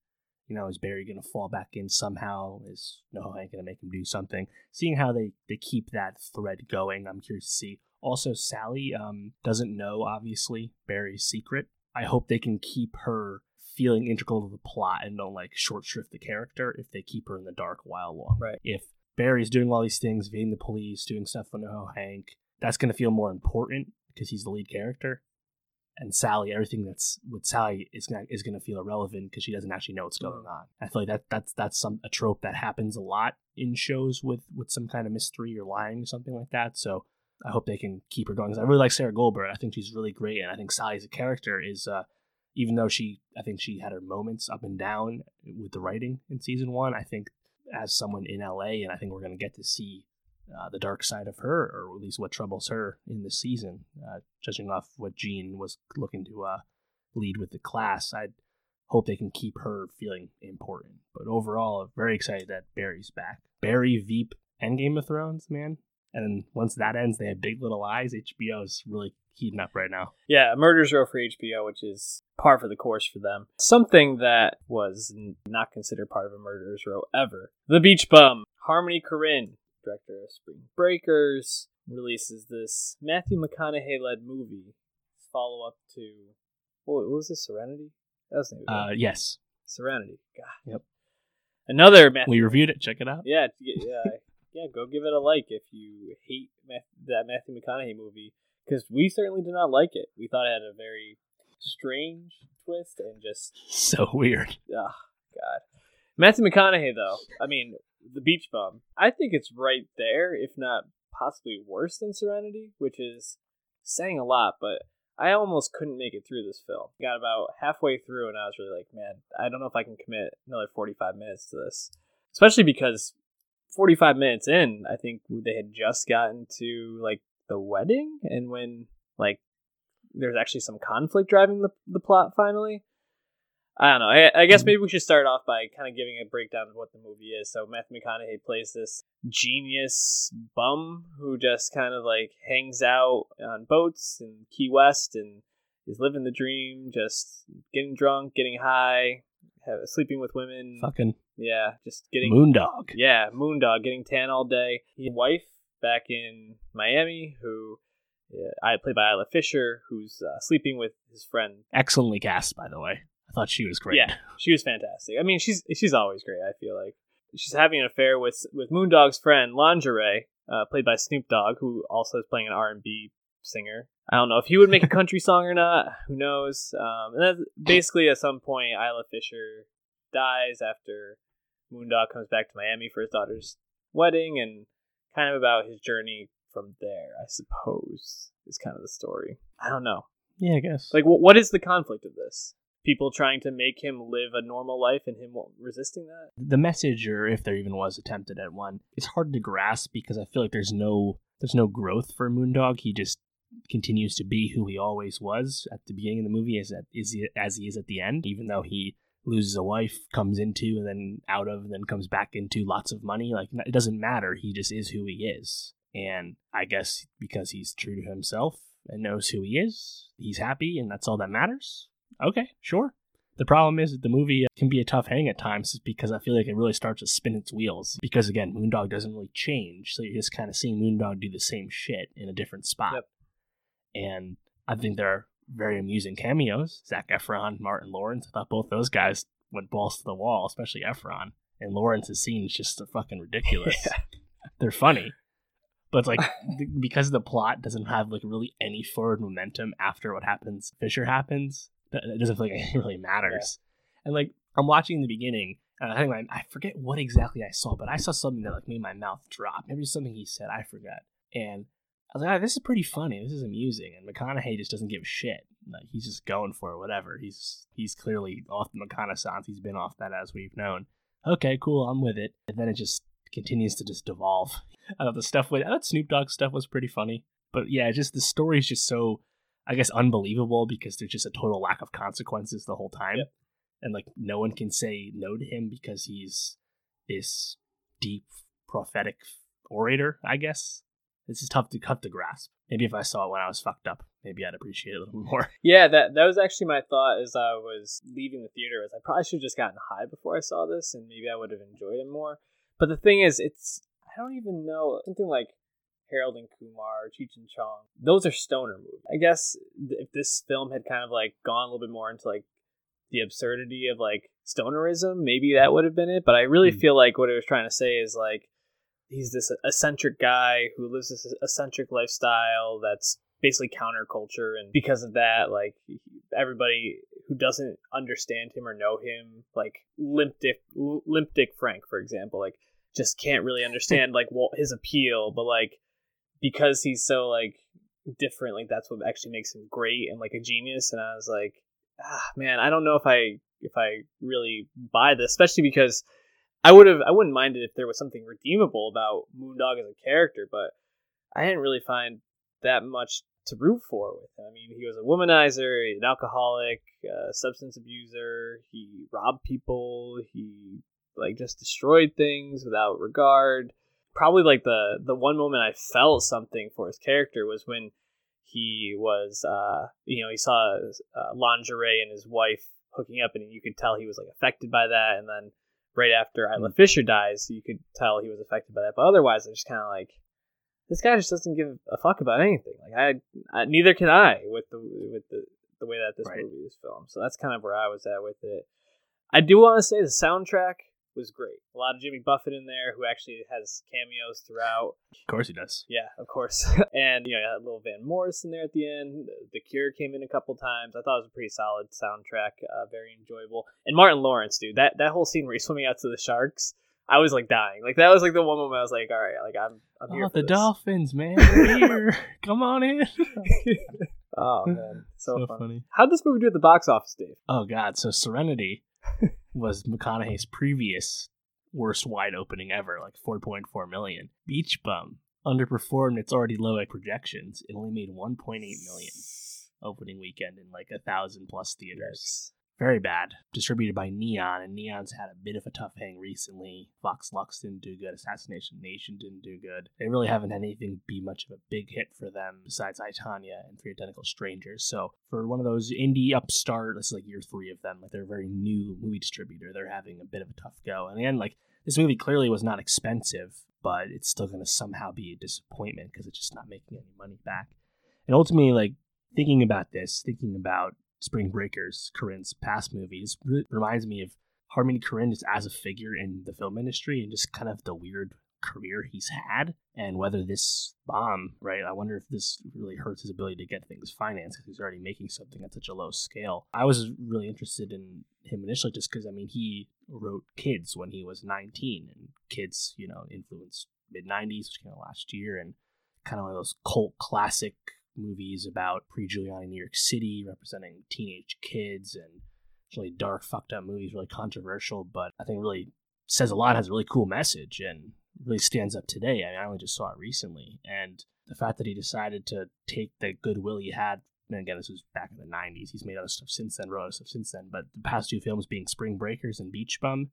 You know, is Barry going to fall back in somehow? Is Noho Hank going to make him do something? Seeing how they, they keep that thread going, I'm curious to see. Also, Sally um, doesn't know, obviously, Barry's secret. I hope they can keep her feeling integral to the plot and don't like short shrift the character if they keep her in the dark a while long. Right. If Barry's doing all these things, evading the police, doing stuff for Noho Hank, that's going to feel more important because he's the lead character. And Sally, everything that's with Sally is gonna, is going to feel irrelevant because she doesn't actually know what's going on. I feel like that that's that's some a trope that happens a lot in shows with with some kind of mystery or lying or something like that. So I hope they can keep her going. I really like Sarah Goldberg. I think she's really great, and I think Sally as a character is, uh, even though she, I think she had her moments up and down with the writing in season one. I think as someone in LA, and I think we're going to get to see uh, the dark side of her, or at least what troubles her in this season. Uh, judging off what Gene was looking to uh, lead with the class, I hope they can keep her feeling important. But overall, I'm very excited that Barry's back. Barry, Veep, and Game of Thrones, man. And once that ends, they have Big Little Lies. HBO is really heating up right now. Yeah, Murder's Row for HBO, which is par for the course for them. Something that was not considered part of a Murder's Row ever. The Beach Bum. Harmony Korine, director of Spring Breakers, releases this Matthew McConaughey led movie, follow up to what was this? Serenity. That was the uh, yes, Serenity. God. Yep. Another Matthew. We reviewed it. Check it out. Yeah, yeah, yeah. [laughs] Go give it a like if you hate that Matthew McConaughey movie, because we certainly did not like it. We thought it had a very strange twist and just so weird. Oh God. Matthew McConaughey, though. I mean, the Beach Bum. I think it's right there, if not possibly worse than Serenity, which is saying a lot, but I almost couldn't make it through this film. Got about halfway through and I was really like, man, I don't know if I can commit another 45 minutes to this. Especially because 45 minutes in, I think they had just gotten to like the wedding and when like there's actually some conflict driving the the plot finally. I don't know. I, I, guess mm-hmm. maybe we should start off by kind of giving a breakdown of what the movie is. So Matthew McConaughey plays this genius bum who just kind of like hangs out on boats in Key West and is living the dream, just getting drunk, getting high, have, sleeping with women. Fucking yeah, just getting moondog. Yeah, moondog, getting tan all day. His wife back in Miami who. Yeah, I played by Isla Fisher, who's uh, sleeping with his friend. Excellently cast, by the way. Thought she was great. Yeah, [laughs] she was fantastic. I mean, she's she's always great. I feel like she's having an affair with with Moondog's friend Lingerie, uh, played by Snoop Dogg, who also is playing an R and B singer. I don't know if he would make a [laughs] country song or not. Who knows? Um, and then [laughs] basically, at some point, Isla Fisher dies after Moondog comes back to Miami for his daughter's wedding, and kind of about his journey from there. I suppose is kind of the story. I don't know. Yeah, I guess. Like, what is the conflict of this? People trying to make him live a normal life and him resisting that. The message, or if there even was attempted at one, it's hard to grasp because I feel like there's no there's no growth for Moondog. He just continues to be who he always was at the beginning of the movie, as is as he is at the end. Even though he loses a wife, comes into and then out of, and then comes back into lots of money. Like it doesn't matter. He just is who he is. And I guess because he's true to himself and knows who he is, he's happy, and that's all that matters. Okay, sure. The problem is that the movie uh, can be a tough hang at times because I feel like it really starts to spin its wheels. Because again, Moondog doesn't really change, so you're just kind of seeing Moondog do the same shit in a different spot. Yep. And I think there are very amusing cameos. Zac Efron, Martin Lawrence. I thought both those guys went balls to the wall, especially Efron. And Lawrence's scene is just fucking ridiculous. [laughs] yeah. They're funny. But like [laughs] because the plot doesn't have like really any forward momentum after what happens, Fisher happens, it doesn't feel like [laughs] it really matters. Yeah. And like I'm watching in the beginning, and I think my, I forget what exactly I saw, but I saw something that like made my mouth drop. Maybe something he said, I forget. And I was like, oh, this is pretty funny. This is amusing. And McConaughey just doesn't give a shit. Like he's just going for it, whatever. He's he's clearly off the McConaissance. He's been off that as we've known. Okay, cool, I'm with it. And then it just continues to just devolve. [laughs] I thought the stuff with I thought Snoop Dogg stuff was pretty funny. But yeah, just the story is just so I guess unbelievable because there's just a total lack of consequences the whole time. And like no one can say no to him because he's this deep prophetic orator, I guess. This is tough to cut to grasp. Maybe if I saw it when I was fucked up, maybe I'd appreciate it a little [laughs] more. Yeah, that that was actually my thought as I was leaving the theater. Was I probably should have just gotten high before I saw this, and maybe I would have enjoyed it more. But the thing is, it's I don't even know something like Harold and Kumar, Cheech and Chong. Those are stoner movies. I guess if this film had kind of like gone a little bit more into like the absurdity of like stonerism, maybe that would have been it. But I really Mm. feel like what it was trying to say is like he's this eccentric guy who lives this eccentric lifestyle that's basically counterculture, and because of that, like everybody who doesn't understand him or know him, like Limp Dick, Limp Dick Frank, for example, like just can't really [laughs] understand like his appeal, but like because he's so like different, like that's what actually makes him great and like a genius. And I was like, ah, man, I don't know if I if I really buy this, especially because I would have I wouldn't mind it if there was something redeemable about Moondog as a character, but I didn't really find that much to root for with him. I mean, he was a womanizer, an alcoholic, substance abuser. He robbed people. He like just destroyed things without regard. Probably like the the one moment I felt something for his character was when he was uh you know he saw uh, lingerie and his wife hooking up and you could tell he was like affected by that. And then right after Isla Fisher dies you could tell he was affected by that. But otherwise it's just kind of like this guy just doesn't give a fuck about anything. Like I, I neither can I with the with the the way that this Right. movie is filmed. So that's kind of where I was at with it. I do want to say the soundtrack was great a lot of Jimmy Buffett in there who actually has cameos throughout Of course he does. yeah, of course. [laughs] and you know, had little Van Morrison there at the end. The Cure came in a couple times. I thought it was a pretty solid soundtrack, uh, very enjoyable. And Martin Lawrence, dude, that that whole scene where he's swimming out to the sharks, I was like dying. Like that was like the one moment I was like, all right, like I'm I'm here Oh, the this. dolphins, man. They're [laughs] here. Come on in. [laughs] oh man, so, So fun. funny. How'd this movie do at the box office, Dave? Oh god, so Serenity was McConaughey's previous worst wide opening ever, like 4.4 million. Beach Bum underperformed its already low projections. It only made 1.8 million opening weekend in like a thousand plus theaters. Very bad. Distributed by Neon, and Neon's had a bit of a tough hang recently. Vox Lux didn't do good. Assassination Nation didn't do good. They really haven't had anything be much of a big hit for them besides I, Tanya and Three Identical Strangers. So for one of those indie upstart, this is like year three of them. Like they're a very new movie distributor. They're having a bit of a tough go. And again, like this movie clearly was not expensive, but it's still going to somehow be a disappointment because it's just not making any money back. And ultimately, like thinking about this, thinking about Spring Breakers, Korine's past movies, re- reminds me of Harmony Korine just as a figure in the film industry and just kind of the weird career he's had and whether this bomb, right? I wonder if this really hurts his ability to get things financed because he's already making something at such a low scale. I was really interested in him initially just because, I mean, he wrote Kids when he was 19 and Kids, you know, influenced mid 90s, which came out last year, and kind of one of those cult classic movies about pre-Giuliani New York City, representing teenage kids, and really dark, fucked up movies, really controversial, but I think really says a lot, has a really cool message, and really stands up today. I mean, I only just saw it recently, and the fact that he decided to take the goodwill he had. And again, this was back in the '90s. He's made other stuff since then, wrote other stuff since then. But the past two films being Spring Breakers and Beach Bum,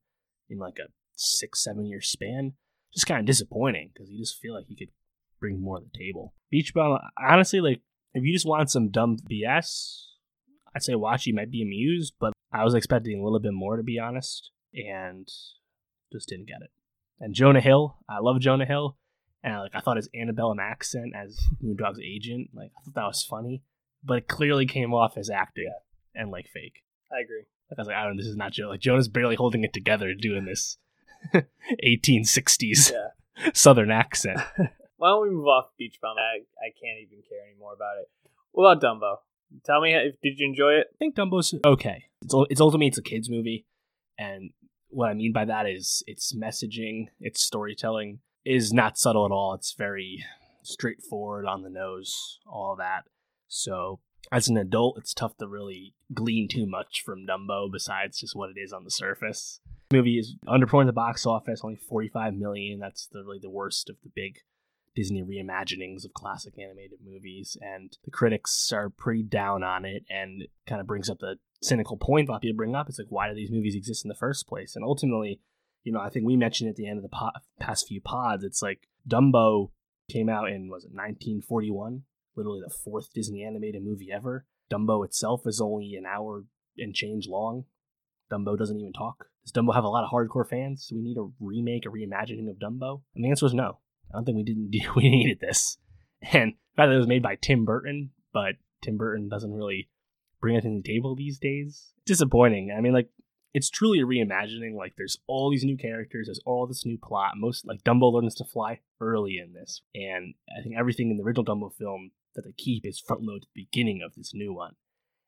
in like a six, seven year span, just kind of disappointing because you just feel like he could bring more to the table. Beach Bum, honestly, like if you just want some dumb BS, I'd say watch. You might be amused, but I was expecting a little bit more to be honest, and just didn't get it. And Jonah Hill, I love Jonah Hill, and like I thought his antebellum accent as Moondog's agent, like I thought that was funny, but it clearly came off as acting and like fake. I agree. I was like, I don't know, this is not Joe. Like Jonah's barely holding it together doing this [laughs] 1860s Yeah. [laughs] Southern accent. [laughs] Why don't we move off Beach Bum? I, I can't even care anymore about it. What about Dumbo? Tell me, if, did you enjoy it? I think Dumbo's okay. It's ul- it's ultimately it's a kids movie, and what I mean by that is its messaging, its storytelling is not subtle at all. It's very straightforward on the nose, all that. So as an adult, it's tough to really glean too much from Dumbo besides just what it is on the surface. The movie is underperforming the box office, only 45 million. That's the, really the worst of the big Disney reimaginings of classic animated movies, and the critics are pretty down on it, and kind of brings up the cynical point of people bring up. It's like, why do these movies exist in the first place? And ultimately, you know, I think we mentioned at the end of the po- past few pods, it's like Dumbo came out in was it 1941, literally the fourth Disney animated movie ever. Dumbo itself is only an hour and change long. Dumbo doesn't even talk. Does Dumbo have a lot of hardcore fans? Do we need a remake, a reimagining of Dumbo? And the answer is no. I don't think we didn't [laughs] we needed this. And the fact that it was made by Tim Burton, but Tim Burton doesn't really bring anything to the table these days. Disappointing. I mean, like it's truly a reimagining. Like there's all these new characters, there's all this new plot. Most like Dumbo learns to fly early in this, and I think everything in the original Dumbo film that they keep is front loaded at the beginning of this new one,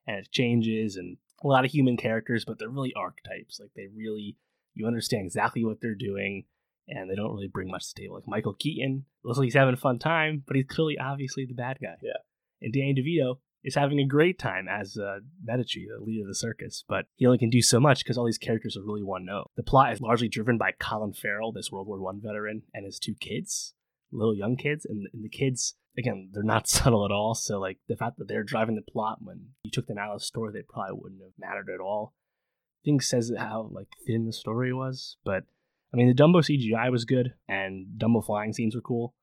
and it changes and a lot of human characters, but they're really archetypes. Like they really you understand exactly what they're doing and they don't really bring much to the table. Like Michael Keaton, looks like he's having a fun time, but he's clearly obviously the bad guy. Yeah. And Danny DeVito is having a great time as uh, Medici, the leader of the circus, but he only can do so much because all these characters are really one note. The plot is largely driven by Colin Farrell, this World War One veteran, and his two kids, little young kids, and, and the kids. Again, they're not [laughs] subtle at all. So, like the fact that they're driving the plot when you took them out of the story, they probably wouldn't have mattered at all. I think says how like thin the story was, but I mean, the Dumbo CGI was good, and Dumbo flying scenes were cool,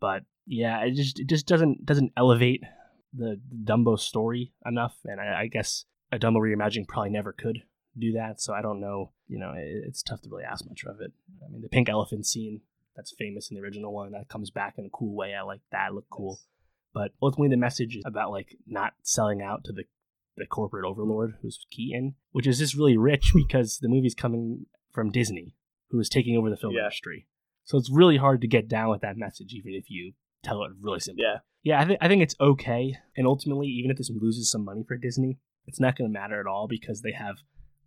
but yeah, it just it just doesn't doesn't elevate the Dumbo story enough, and I, I guess a Dumbo reimagining probably never could do that. So I don't know. You know, it, it's tough to really ask much of it. I mean, the pink elephant scene that's famous in the original one that comes back in a cool way. I like that. Look cool. Nice. But ultimately, the message is about like not selling out to the the corporate overlord who's Keaton, which is just really rich [laughs] because the movie's coming from Disney, who is taking over the film yeah. industry. So it's really hard to get down with that message, even if you tell it really simply. Yeah. Yeah, I, th- I think it's okay. And ultimately, even if this loses some money for Disney, it's not going to matter at all because they have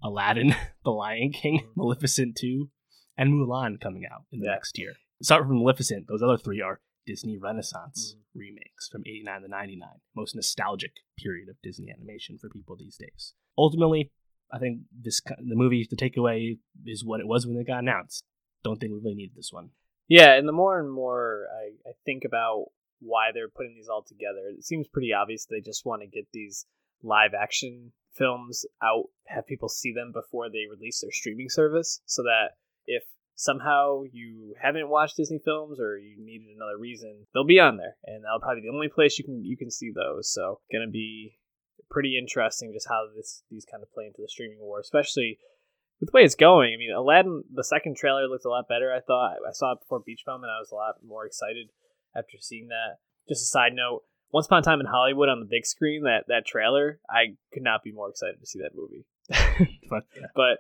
Aladdin, [laughs] The Lion King, mm-hmm. Maleficent 2, and Mulan coming out in the yeah. next year. Start from Maleficent, those other three are Disney Renaissance mm-hmm. remakes from 89 to 99, most nostalgic period of Disney animation for people these days. Ultimately, I think this the movie, the takeaway is what it was when it got announced. Don't think we really needed this one. Yeah, and the more and more I, I think about why they're putting these all together, it seems pretty obvious they just want to get these live action films out, have people see them before they release their streaming service, so that if somehow you haven't watched Disney films or you needed another reason, they'll be on there, and that'll probably be the only place you can you can see those. So, gonna be pretty interesting just how this these kind of play into the streaming war, especially with the way it's going. I mean, Aladdin, the second trailer looked a lot better. I thought I saw it before Beach Bum, and I was a lot more excited after seeing that. Just a side note: Once Upon a Time in Hollywood on the big screen, that that trailer, I could not be more excited to see that movie. [laughs] [laughs] but but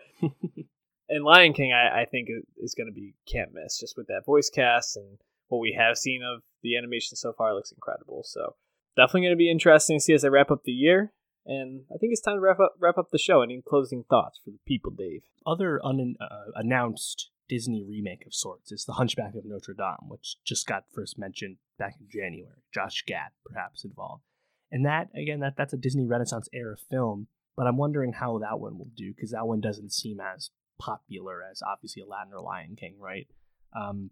and Lion King, I, I think is going to be can't miss just with that voice cast and what we have seen of the animation so far looks incredible. So definitely going to be interesting to see as I wrap up the year. And I think it's time to wrap up wrap up the show. Any closing thoughts for the people, Dave? Other unannounced uh, Disney remake of sorts is The Hunchback of Notre Dame, which just got first mentioned back in January. Josh Gad, perhaps involved, and that again, that that's a Disney Renaissance era film. But I'm wondering how that one will do because that one doesn't seem as popular as obviously Aladdin or Lion King, right? Um,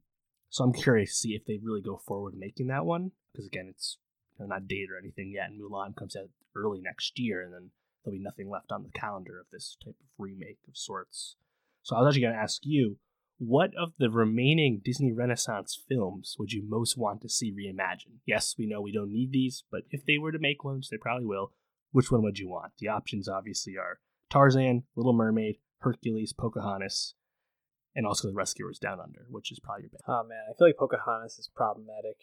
so I'm curious to see if they really go forward making that one because again, it's not dated or anything yet, and Mulan comes out early next year, and then there'll be nothing left on the calendar of this type of remake of sorts. So I was actually going to ask you, what of the remaining Disney Renaissance films would you most want to see reimagined? Yes, we know we don't need these, but if they were to make ones, they probably will. Which one would you want? The options obviously are Tarzan, Little Mermaid, Hercules, Pocahontas, and also The Rescuers Down Under, which is probably your best. Oh man, I feel like Pocahontas is problematic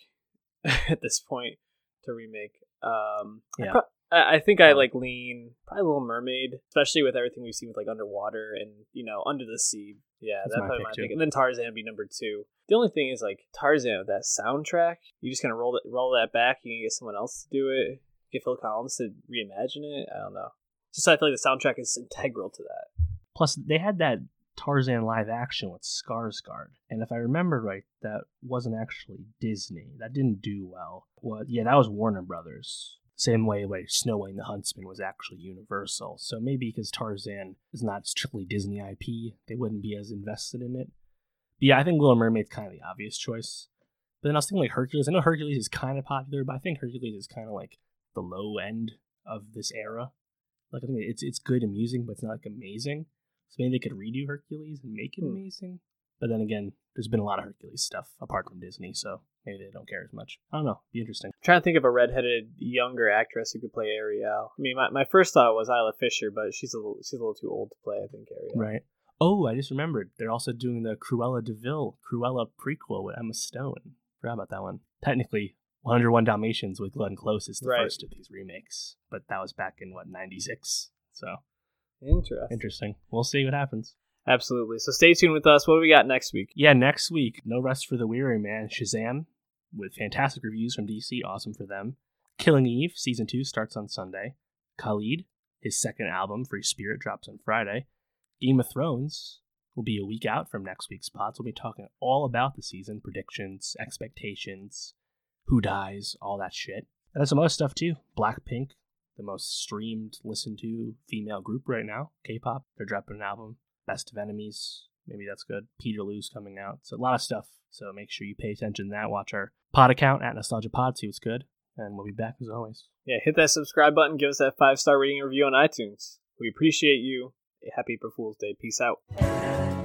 [laughs] at this point to remake. Um, yeah. I, pro- I think I like lean probably Little Mermaid, especially with everything we've seen with like underwater and you know under the sea. Yeah, that's, that's probably my pick. And then Tarzan would be number two. The only thing is like Tarzan, with that soundtrack, you just kind of roll it, roll that back. You can get someone else to do it. Get Phil Collins to reimagine it. I don't know. Just I feel like the soundtrack is integral to that. Plus, they had that Tarzan live action with Skarsgård, and if I remember right, that wasn't actually Disney. That didn't do well. What? Yeah, that was Warner Brothers. Same way like Snow White and the Huntsman was actually Universal. So maybe because Tarzan is not strictly Disney IP, they wouldn't be as invested in it. But yeah, I think Little Mermaid's kind of the obvious choice. But then I was thinking like Hercules. I know Hercules is kind of popular, but I think Hercules is kind of like the low end of this era. Like I think it's it's good and amusing, but it's not like amazing. So maybe they could redo Hercules and make it Hmm. amazing. But then again, there's been a lot of Hercules stuff apart from Disney, so maybe they don't care as much. I don't know. Be interesting. I'm trying to think of a redheaded younger actress who could play Ariel. I mean, my, my first thought was Isla Fisher, but she's a little she's a little too old to play. I think Ariel. Right. Oh, I just remembered. They're also doing the Cruella de Vil Cruella prequel with Emma Stone. Forgot about that one. Technically, 101 Dalmatians with Glenn Close is the Right. first of these remakes, but that was back in what 96. So Interesting. interesting. We'll see what happens. Absolutely. So stay tuned with us. What do we got next week? Yeah, next week, No Rest for the Weary, man. Shazam with fantastic reviews from DC. Awesome for them. Killing Eve, season two starts on Sunday. Khalid, his second album, Free Spirit, drops on Friday. Game of Thrones will be a week out from next week's pods. We'll be talking all about the season, predictions, expectations, who dies, all that shit. And some other stuff too. Blackpink, the most streamed, listened to female group right now. K-pop, they're dropping an album. Best of Enemies, maybe that's good. Peterloo's coming out. So a lot of stuff. So make sure you pay attention to that. Watch our pod account at Nostalgia Pod, see what's good. And we'll be back as always. Yeah, hit that subscribe button. Give us that five star rating review on iTunes. We appreciate you. A happy April Fool's Day. Peace out.